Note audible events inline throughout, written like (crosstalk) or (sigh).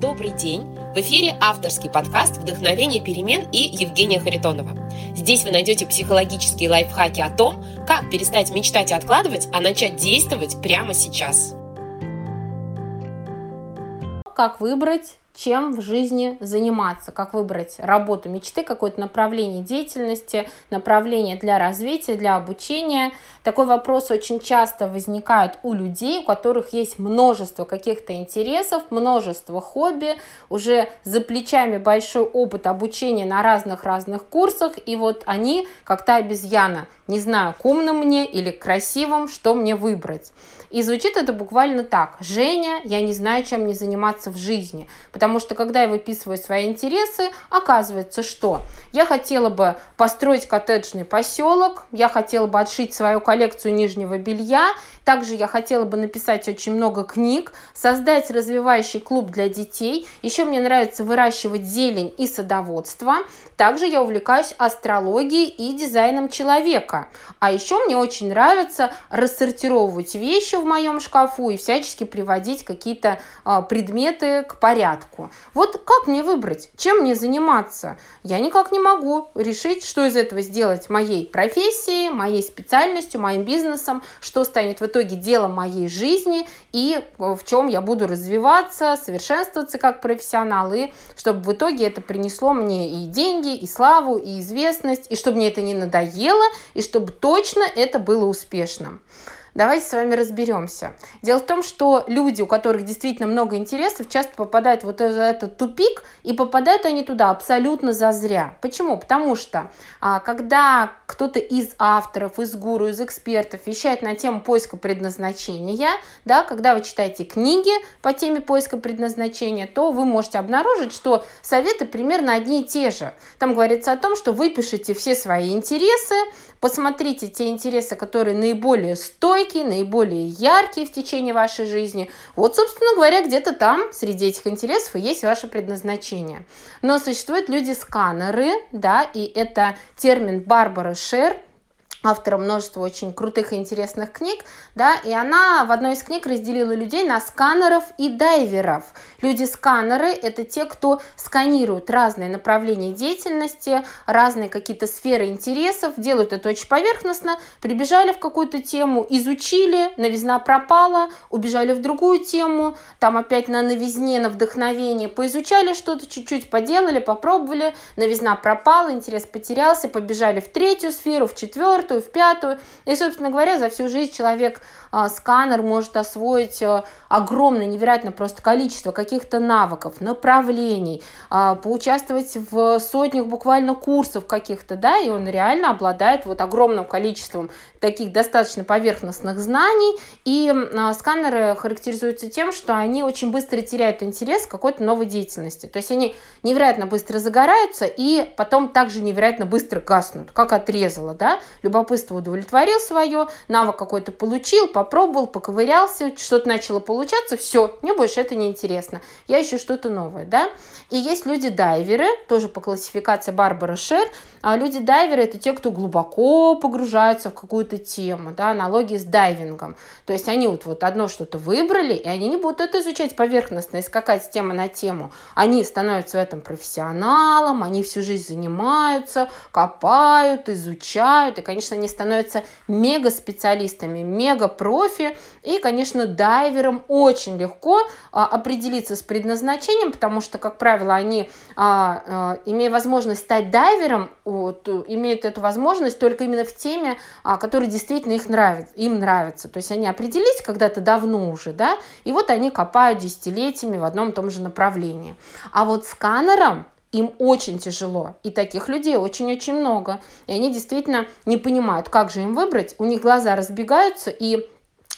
Добрый день! В эфире авторский подкаст «Вдохновение перемен» и Евгения Харитонова. Здесь вы найдете психологические лайфхаки о том, как перестать мечтать и откладывать, а начать действовать прямо сейчас. Как выбрать чем в жизни заниматься, как выбрать работу мечты, какое-то направление деятельности, направление для развития, для обучения. Такой вопрос очень часто возникает у людей, у которых есть множество каких-то интересов, множество хобби, уже за плечами большой опыт обучения на разных-разных курсах, и вот они, как та обезьяна, не знаю, к умным мне или красивым, что мне выбрать. И звучит это буквально так. Женя, я не знаю, чем мне заниматься в жизни. Потому что, когда я выписываю свои интересы, оказывается, что я хотела бы построить коттеджный поселок, я хотела бы отшить свою коллекцию нижнего белья, также я хотела бы написать очень много книг, создать развивающий клуб для детей. Еще мне нравится выращивать зелень и садоводство. Также я увлекаюсь астрологией и дизайном человека. А еще мне очень нравится рассортировывать вещи в моем шкафу и всячески приводить какие-то а, предметы к порядку. Вот как мне выбрать, чем мне заниматься? Я никак не могу решить, что из этого сделать моей профессией, моей специальностью, моим бизнесом, что станет в итоге делом моей жизни и в чем я буду развиваться, совершенствоваться как профессионал, и чтобы в итоге это принесло мне и деньги, и славу, и известность, и чтобы мне это не надоело, и чтобы точно это было успешным. Давайте с вами разберемся. Дело в том, что люди, у которых действительно много интересов, часто попадают вот в этот тупик, и попадают они туда абсолютно зазря. Почему? Потому что а, когда кто-то из авторов, из гуру, из экспертов вещает на тему поиска предназначения, да, когда вы читаете книги по теме поиска предназначения, то вы можете обнаружить, что советы примерно одни и те же. Там говорится о том, что вы пишете все свои интересы, Посмотрите те интересы, которые наиболее стойкие, наиболее яркие в течение вашей жизни. Вот, собственно говоря, где-то там, среди этих интересов, и есть ваше предназначение. Но существуют люди-сканеры, да, и это термин Барбара Шер – автора множества очень крутых и интересных книг, да, и она в одной из книг разделила людей на сканеров и дайверов. Люди-сканеры – это те, кто сканируют разные направления деятельности, разные какие-то сферы интересов, делают это очень поверхностно, прибежали в какую-то тему, изучили, новизна пропала, убежали в другую тему, там опять на новизне, на вдохновение, поизучали что-то, чуть-чуть поделали, попробовали, новизна пропала, интерес потерялся, побежали в третью сферу, в четвертую, четвертую, в пятую. И, собственно говоря, за всю жизнь человек а, сканер может освоить а, огромное, невероятно просто количество каких-то навыков, направлений, а, поучаствовать в сотнях буквально курсов каких-то, да, и он реально обладает вот огромным количеством таких достаточно поверхностных знаний, и сканеры характеризуются тем, что они очень быстро теряют интерес к какой-то новой деятельности, то есть они невероятно быстро загораются и потом также невероятно быстро гаснут, как отрезало, да, любопытство удовлетворил свое, навык какой-то получил, попробовал, поковырялся, что-то начало получаться, все, мне больше это не интересно, я ищу что-то новое, да. И есть люди-дайверы, тоже по классификации Барбара Шер, а люди-дайверы это те, кто глубоко погружаются в какую-то тему, да, аналогии с дайвингом. То есть они вот, вот одно что-то выбрали, и они не будут это изучать поверхностно и скакать с темы на тему. Они становятся в этом профессионалом, они всю жизнь занимаются, копают, изучают, и, конечно, они становятся мега-специалистами, мега-профи, и, конечно, дайверам очень легко а, определиться с предназначением, потому что, как правило, они, а, а, имея возможность стать дайвером, вот, имеют эту возможность только именно в теме, а, которая действительно их нравится, им нравится. То есть они определились когда-то давно уже, да, и вот они копают десятилетиями в одном и том же направлении. А вот сканером им очень тяжело. И таких людей очень-очень много. И они действительно не понимают, как же им выбрать. У них глаза разбегаются и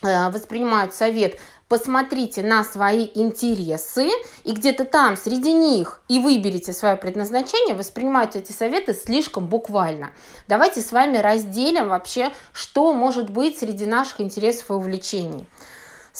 Э, воспринимают совет посмотрите на свои интересы и где-то там среди них и выберите свое предназначение, воспринимают эти советы слишком буквально. Давайте с вами разделим вообще, что может быть среди наших интересов и увлечений.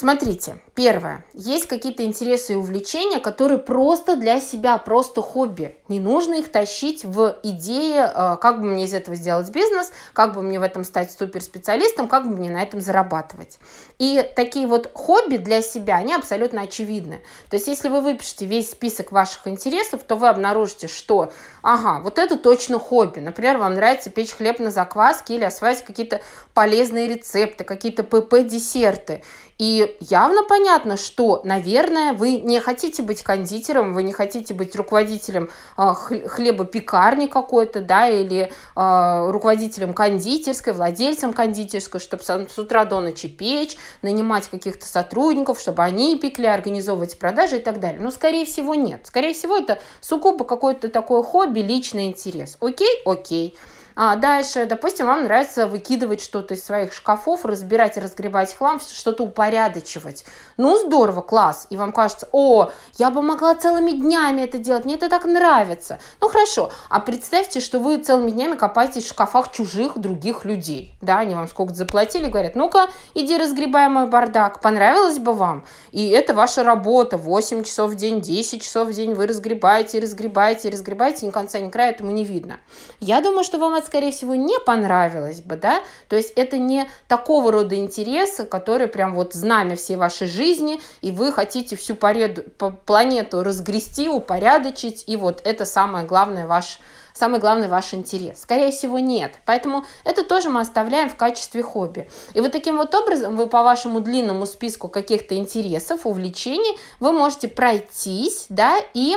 Смотрите, первое. Есть какие-то интересы и увлечения, которые просто для себя, просто хобби. Не нужно их тащить в идеи, э, как бы мне из этого сделать бизнес, как бы мне в этом стать суперспециалистом, как бы мне на этом зарабатывать. И такие вот хобби для себя, они абсолютно очевидны. То есть, если вы выпишете весь список ваших интересов, то вы обнаружите, что, ага, вот это точно хобби. Например, вам нравится печь хлеб на закваске или осваивать какие-то полезные рецепты, какие-то ПП-десерты. И явно понятно, что, наверное, вы не хотите быть кондитером, вы не хотите быть руководителем э, хлебопекарни какой-то, да, или э, руководителем кондитерской, владельцем кондитерской, чтобы с утра до ночи печь, нанимать каких-то сотрудников, чтобы они пекли, организовывать продажи и так далее. Но, скорее всего, нет. Скорее всего, это сугубо какое-то такое хобби, личный интерес. Окей? Окей. А дальше, допустим, вам нравится выкидывать что-то из своих шкафов, разбирать и разгребать хлам, что-то упорядочивать. Ну, здорово, класс. И вам кажется, о, я бы могла целыми днями это делать, мне это так нравится. Ну, хорошо. А представьте, что вы целыми днями копаетесь в шкафах чужих других людей. Да, они вам сколько-то заплатили, говорят, ну-ка, иди разгребай мой бардак. Понравилось бы вам? И это ваша работа. 8 часов в день, 10 часов в день вы разгребаете, разгребаете, разгребаете, ни конца, ни края этому не видно. Я думаю, что вам это скорее всего, не понравилось бы, да, то есть это не такого рода интересы, которые прям вот знамя всей вашей жизни, и вы хотите всю пореду, планету разгрести, упорядочить, и вот это самое главное ваш самый главный ваш интерес? Скорее всего, нет. Поэтому это тоже мы оставляем в качестве хобби. И вот таким вот образом вы по вашему длинному списку каких-то интересов, увлечений, вы можете пройтись, да, и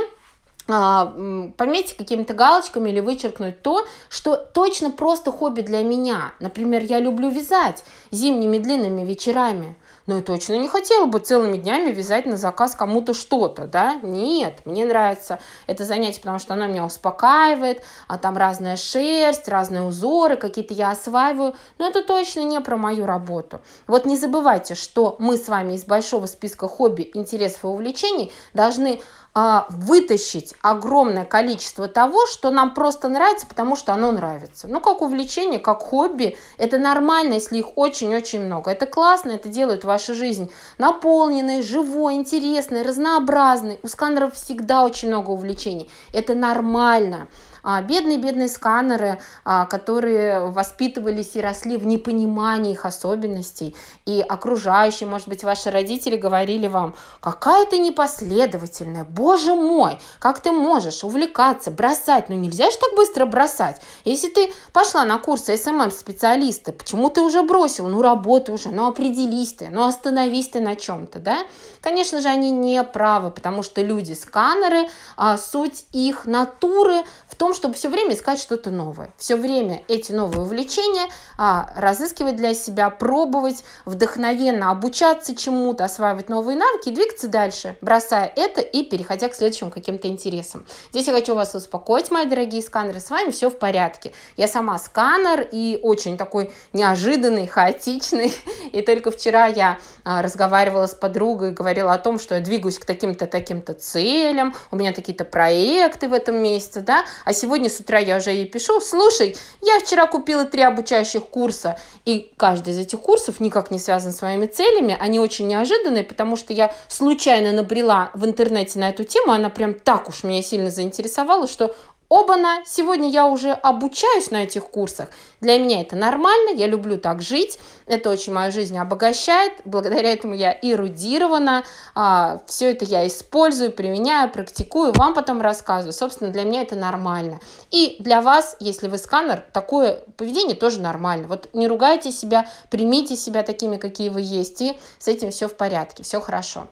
а, пометить какими-то галочками или вычеркнуть то, что точно просто хобби для меня. Например, я люблю вязать зимними длинными вечерами. Но я точно не хотела бы целыми днями вязать на заказ кому-то что-то, да? Нет, мне нравится это занятие, потому что оно меня успокаивает, а там разная шерсть, разные узоры, какие-то я осваиваю, но это точно не про мою работу. Вот не забывайте, что мы с вами из большого списка хобби, интересов и увлечений должны вытащить огромное количество того, что нам просто нравится, потому что оно нравится. Ну, как увлечение, как хобби, это нормально, если их очень-очень много. Это классно, это делает вашу жизнь наполненной, живой, интересной, разнообразной. У сканеров всегда очень много увлечений. Это нормально бедные-бедные а, сканеры, а, которые воспитывались и росли в непонимании их особенностей, и окружающие, может быть, ваши родители говорили вам, какая ты непоследовательная, боже мой, как ты можешь увлекаться, бросать, ну нельзя же так быстро бросать. Если ты пошла на курсы SMM-специалиста, почему ты уже бросил, ну работай уже, ну определись ты, ну остановись ты на чем-то, да? Конечно же, они не правы, потому что люди-сканеры, а, суть их натуры в том, чтобы все время искать что-то новое. Все время эти новые увлечения а, разыскивать для себя, пробовать, вдохновенно обучаться чему-то, осваивать новые навыки и двигаться дальше, бросая это и переходя к следующим каким-то интересам. Здесь я хочу вас успокоить, мои дорогие сканеры, с вами все в порядке. Я сама сканер и очень такой неожиданный, хаотичный. (laughs) И только вчера я а, разговаривала с подругой, говорила о том, что я двигаюсь к таким-то, таким-то целям, у меня какие-то проекты в этом месяце, да, а сегодня с утра я уже ей пишу, слушай, я вчера купила три обучающих курса, и каждый из этих курсов никак не связан с моими целями, они очень неожиданные, потому что я случайно набрела в интернете на эту тему, она прям так уж меня сильно заинтересовала, что Оба-на, сегодня я уже обучаюсь на этих курсах. Для меня это нормально, я люблю так жить, это очень мою жизнь обогащает, благодаря этому я эрудирована, а, все это я использую, применяю, практикую, вам потом рассказываю. Собственно, для меня это нормально. И для вас, если вы сканер, такое поведение тоже нормально. Вот не ругайте себя, примите себя такими, какие вы есть, и с этим все в порядке, все хорошо.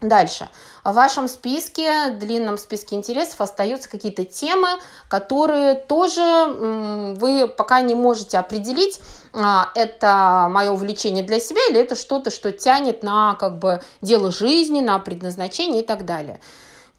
Дальше. В вашем списке, длинном списке интересов остаются какие-то темы, которые тоже вы пока не можете определить, а, это мое увлечение для себя или это что-то, что тянет на как бы дело жизни, на предназначение и так далее.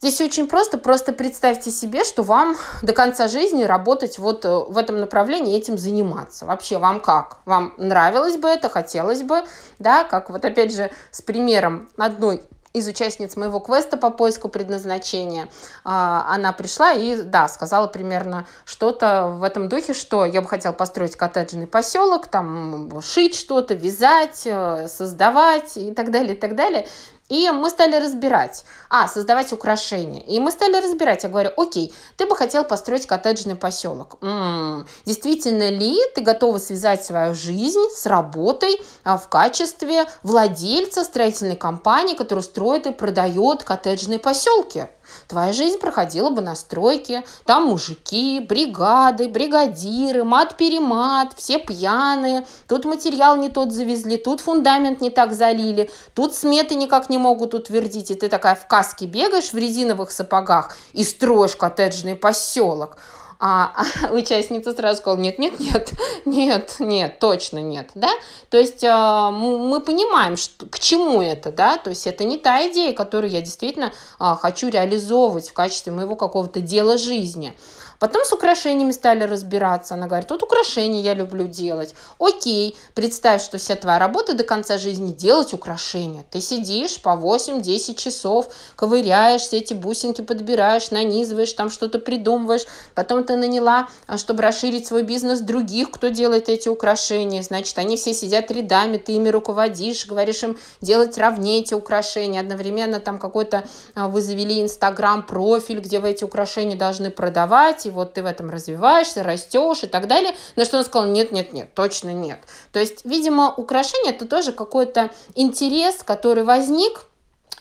Здесь очень просто. Просто представьте себе, что вам до конца жизни работать вот э, в этом направлении, этим заниматься. Вообще, вам как? Вам нравилось бы это, хотелось бы, да, как вот опять же с примером одной из участниц моего квеста по поиску предназначения. А, она пришла и, да, сказала примерно что-то в этом духе, что я бы хотела построить коттеджный поселок, там шить что-то, вязать, э, создавать и так далее, и так далее. И мы стали разбирать, а, создавать украшения. И мы стали разбирать, я говорю, окей, ты бы хотел построить коттеджный поселок. М-м, действительно ли ты готова связать свою жизнь с работой а, в качестве владельца строительной компании, которая строит и продает коттеджные поселки? Твоя жизнь проходила бы на стройке, там мужики, бригады, бригадиры, мат-перемат, все пьяные, тут материал не тот завезли, тут фундамент не так залили, тут сметы никак не могут утвердить, и ты такая в каске бегаешь в резиновых сапогах и строишь коттеджный поселок. А, а (laughs) участница сразу сказала, нет, нет, нет, нет, нет, точно нет, да, то есть э, мы понимаем, что, к чему это, да, то есть это не та идея, которую я действительно э, хочу реализовывать в качестве моего какого-то дела жизни, Потом с украшениями стали разбираться. Она говорит, вот украшения я люблю делать. Окей, представь, что вся твоя работа до конца жизни делать украшения. Ты сидишь по 8-10 часов, ковыряешь, все эти бусинки подбираешь, нанизываешь, там что-то придумываешь. Потом ты наняла, а, чтобы расширить свой бизнес, других, кто делает эти украшения. Значит, они все сидят рядами, ты ими руководишь, говоришь им делать ровнее эти украшения. Одновременно там какой-то а, вы завели инстаграм-профиль, где вы эти украшения должны продавать, и вот ты в этом развиваешься, растешь и так далее. На что он сказал, нет, нет, нет, точно нет. То есть, видимо, украшение это тоже какой-то интерес, который возник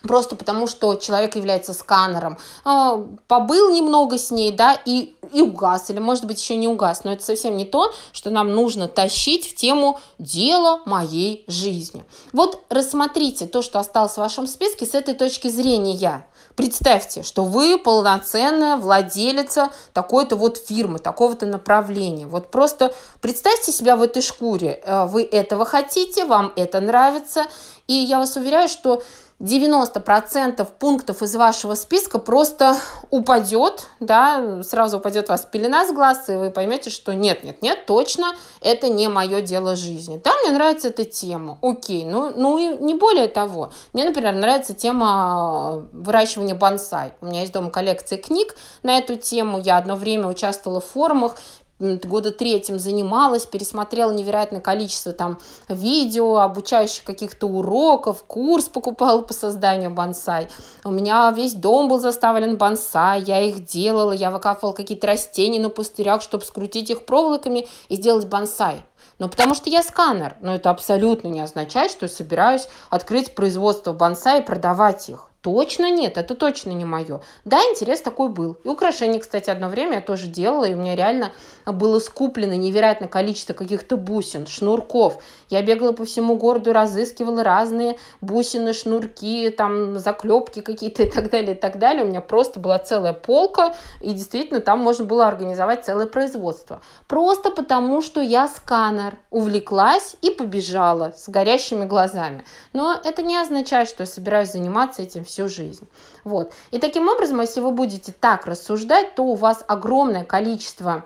просто потому, что человек является сканером. А, побыл немного с ней, да, и, и угас, или, может быть, еще не угас, но это совсем не то, что нам нужно тащить в тему дела моей жизни. Вот рассмотрите то, что осталось в вашем списке с этой точки зрения. Представьте, что вы полноценная владелица такой-то вот фирмы, такого-то направления. Вот просто представьте себя в этой шкуре. Э, вы этого хотите, вам это нравится. И я вас уверяю, что 90% пунктов из вашего списка просто упадет, да, сразу упадет у вас пелена с глаз, и вы поймете, что нет, нет, нет, точно, это не мое дело жизни. Да, мне нравится эта тема, окей, ну, ну и не более того. Мне, например, нравится тема выращивания бонсай. У меня есть дома коллекция книг на эту тему, я одно время участвовала в форумах, года третьим занималась, пересмотрела невероятное количество там видео, обучающих каких-то уроков, курс покупала по созданию бонсай. У меня весь дом был заставлен бонсай, я их делала, я выкапывала какие-то растения на пустырях, чтобы скрутить их проволоками и сделать бонсай. Но потому что я сканер, но это абсолютно не означает, что собираюсь открыть производство бонсай и продавать их. Точно нет, это точно не мое. Да, интерес такой был. И украшения, кстати, одно время я тоже делала, и у меня реально было скуплено невероятное количество каких-то бусин, шнурков. Я бегала по всему городу, разыскивала разные бусины, шнурки, там, заклепки какие-то (laughs) и так далее, и так далее. У меня просто была целая полка, и действительно там можно было организовать целое производство. Просто потому, что я сканер, увлеклась и побежала с горящими глазами. Но это не означает, что я собираюсь заниматься этим всю жизнь. Вот. И таким образом, если вы будете так рассуждать, то у вас огромное количество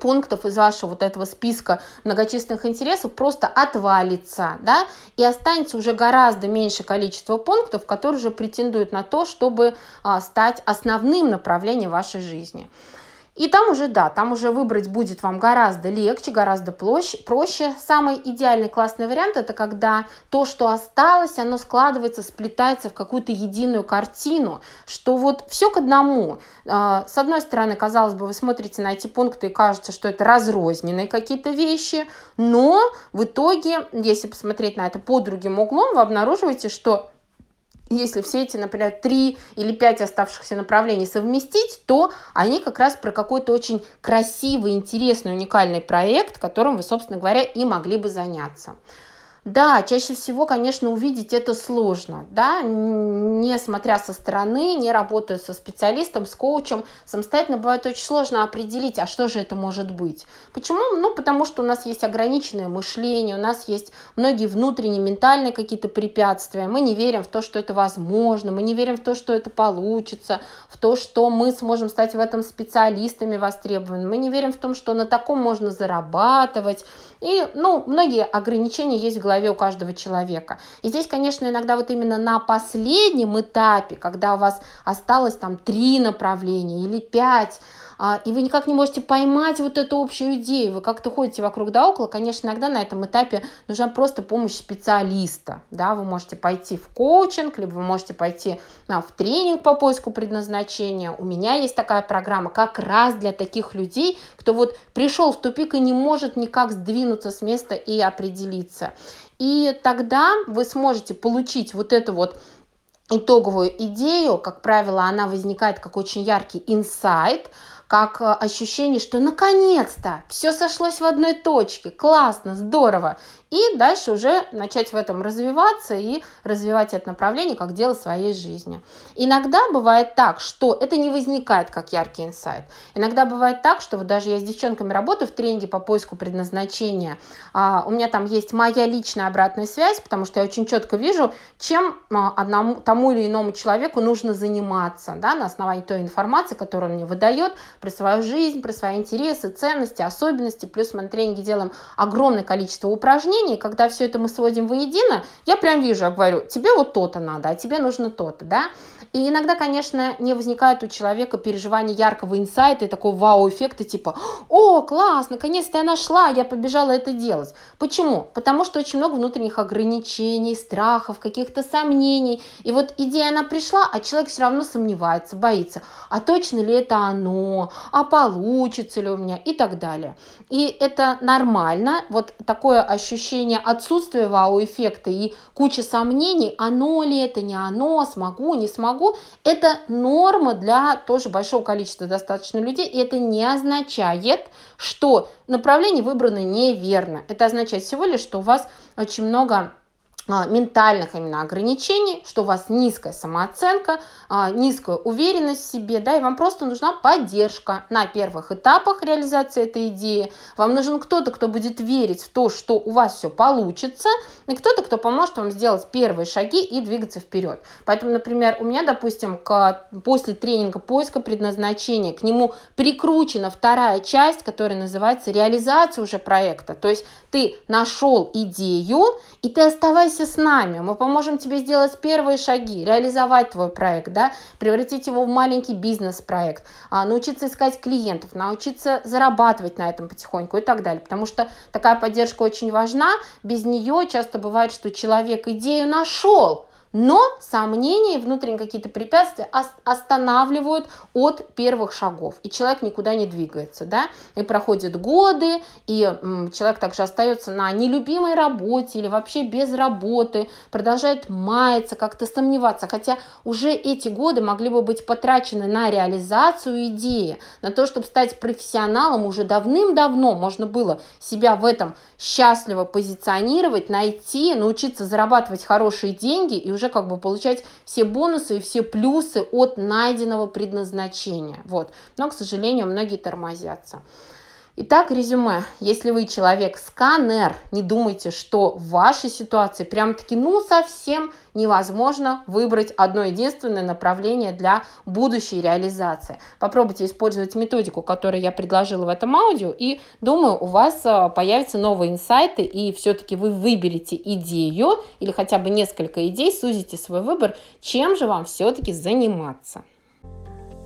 пунктов из вашего вот этого списка многочисленных интересов просто отвалится, да, и останется уже гораздо меньше количество пунктов, которые уже претендуют на то, чтобы а, стать основным направлением вашей жизни. И там уже, да, там уже выбрать будет вам гораздо легче, гораздо проще. проще. Самый идеальный классный вариант это когда то, что осталось, оно складывается, сплетается в какую-то единую картину, что вот все к одному. А, с одной стороны, казалось бы, вы смотрите на эти пункты и кажется, что это разрозненные какие-то вещи, но в итоге, если посмотреть на это под другим углом, вы обнаруживаете, что если все эти, например, три или пять оставшихся направлений совместить, то они как раз про какой-то очень красивый, интересный, уникальный проект, которым вы, собственно говоря, и могли бы заняться. Да, чаще всего, конечно, увидеть это сложно, да, не смотря со стороны, не работая со специалистом, с коучем, самостоятельно бывает очень сложно определить, а что же это может быть. Почему? Ну, потому что у нас есть ограниченное мышление, у нас есть многие внутренние ментальные какие-то препятствия, мы не верим в то, что это возможно, мы не верим в то, что это получится, в то, что мы сможем стать в этом специалистами востребованными, мы не верим в том, что на таком можно зарабатывать, И, ну, многие ограничения есть в голове у каждого человека. И здесь, конечно, иногда вот именно на последнем этапе, когда у вас осталось там три направления или пять, и вы никак не можете поймать вот эту общую идею, вы как-то ходите вокруг да около, конечно, иногда на этом этапе нужна просто помощь специалиста, да, вы можете пойти в коучинг, либо вы можете пойти а, в тренинг по поиску предназначения, у меня есть такая программа как раз для таких людей, кто вот пришел в тупик и не может никак сдвинуться с места и определиться. И тогда вы сможете получить вот эту вот итоговую идею, как правило, она возникает как очень яркий инсайт, как э, ощущение, что наконец-то все сошлось в одной точке, классно, здорово и дальше уже начать в этом развиваться и развивать это направление как дело своей жизни. Иногда бывает так, что это не возникает как яркий инсайт. Иногда бывает так, что вот даже я с девчонками работаю в тренинге по поиску предназначения, а, у меня там есть моя личная обратная связь, потому что я очень четко вижу, чем а, одному, тому или иному человеку нужно заниматься да, на основании той информации, которую он мне выдает про свою жизнь, про свои интересы, ценности, особенности. Плюс мы на тренинге делаем огромное количество упражнений, когда все это мы сводим воедино, я прям вижу, я говорю, тебе вот то-то надо, а тебе нужно то-то, да. И иногда, конечно, не возникает у человека переживания яркого инсайта и такого вау-эффекта, типа, о, класс, наконец-то я нашла, я побежала это делать. Почему? Потому что очень много внутренних ограничений, страхов, каких-то сомнений. И вот идея, она пришла, а человек все равно сомневается, боится. А точно ли это оно? А получится ли у меня? И так далее. И это нормально. Вот такое ощущение отсутствия вау-эффекта и куча сомнений, оно ли это, не оно, смогу, не смогу, могу, это норма для тоже большого количества достаточно людей, и это не означает, что направление выбрано неверно. Это означает всего лишь, что у вас очень много ментальных именно ограничений, что у вас низкая самооценка, а, низкая уверенность в себе, да, и вам просто нужна поддержка на первых этапах реализации этой идеи. Вам нужен кто-то, кто будет верить в то, что у вас все получится, и кто-то, кто поможет вам сделать первые шаги и двигаться вперед. Поэтому, например, у меня, допустим, к, после тренинга поиска предназначения к нему прикручена вторая часть, которая называется реализация уже проекта. То есть ты нашел идею, и ты оставайся с нами. Мы поможем тебе сделать первые шаги, реализовать твой проект, да, превратить его в маленький бизнес-проект, а, научиться искать клиентов, научиться зарабатывать на этом потихоньку и так далее. Потому что такая поддержка очень важна. Без нее часто бывает, что человек идею нашел, но сомнения и внутренние какие-то препятствия останавливают от первых шагов, и человек никуда не двигается, да, и проходят годы, и человек также остается на нелюбимой работе или вообще без работы, продолжает маяться, как-то сомневаться, хотя уже эти годы могли бы быть потрачены на реализацию идеи, на то, чтобы стать профессионалом уже давным-давно можно было себя в этом счастливо позиционировать, найти, научиться зарабатывать хорошие деньги и уже как бы получать все бонусы и все плюсы от найденного предназначения. Вот. Но, к сожалению, многие тормозятся. Итак, резюме. Если вы человек-сканер, не думайте, что в вашей ситуации прям-таки ну совсем невозможно выбрать одно единственное направление для будущей реализации. Попробуйте использовать методику, которую я предложила в этом аудио, и думаю, у вас а, появятся новые инсайты, и все-таки вы выберете идею или хотя бы несколько идей, сузите свой выбор, чем же вам все-таки заниматься.